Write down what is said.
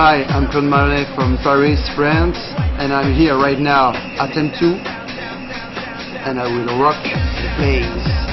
Hi, I'm Claude Monnet from Paris, France, and I'm here right now at M2, and I will rock the place.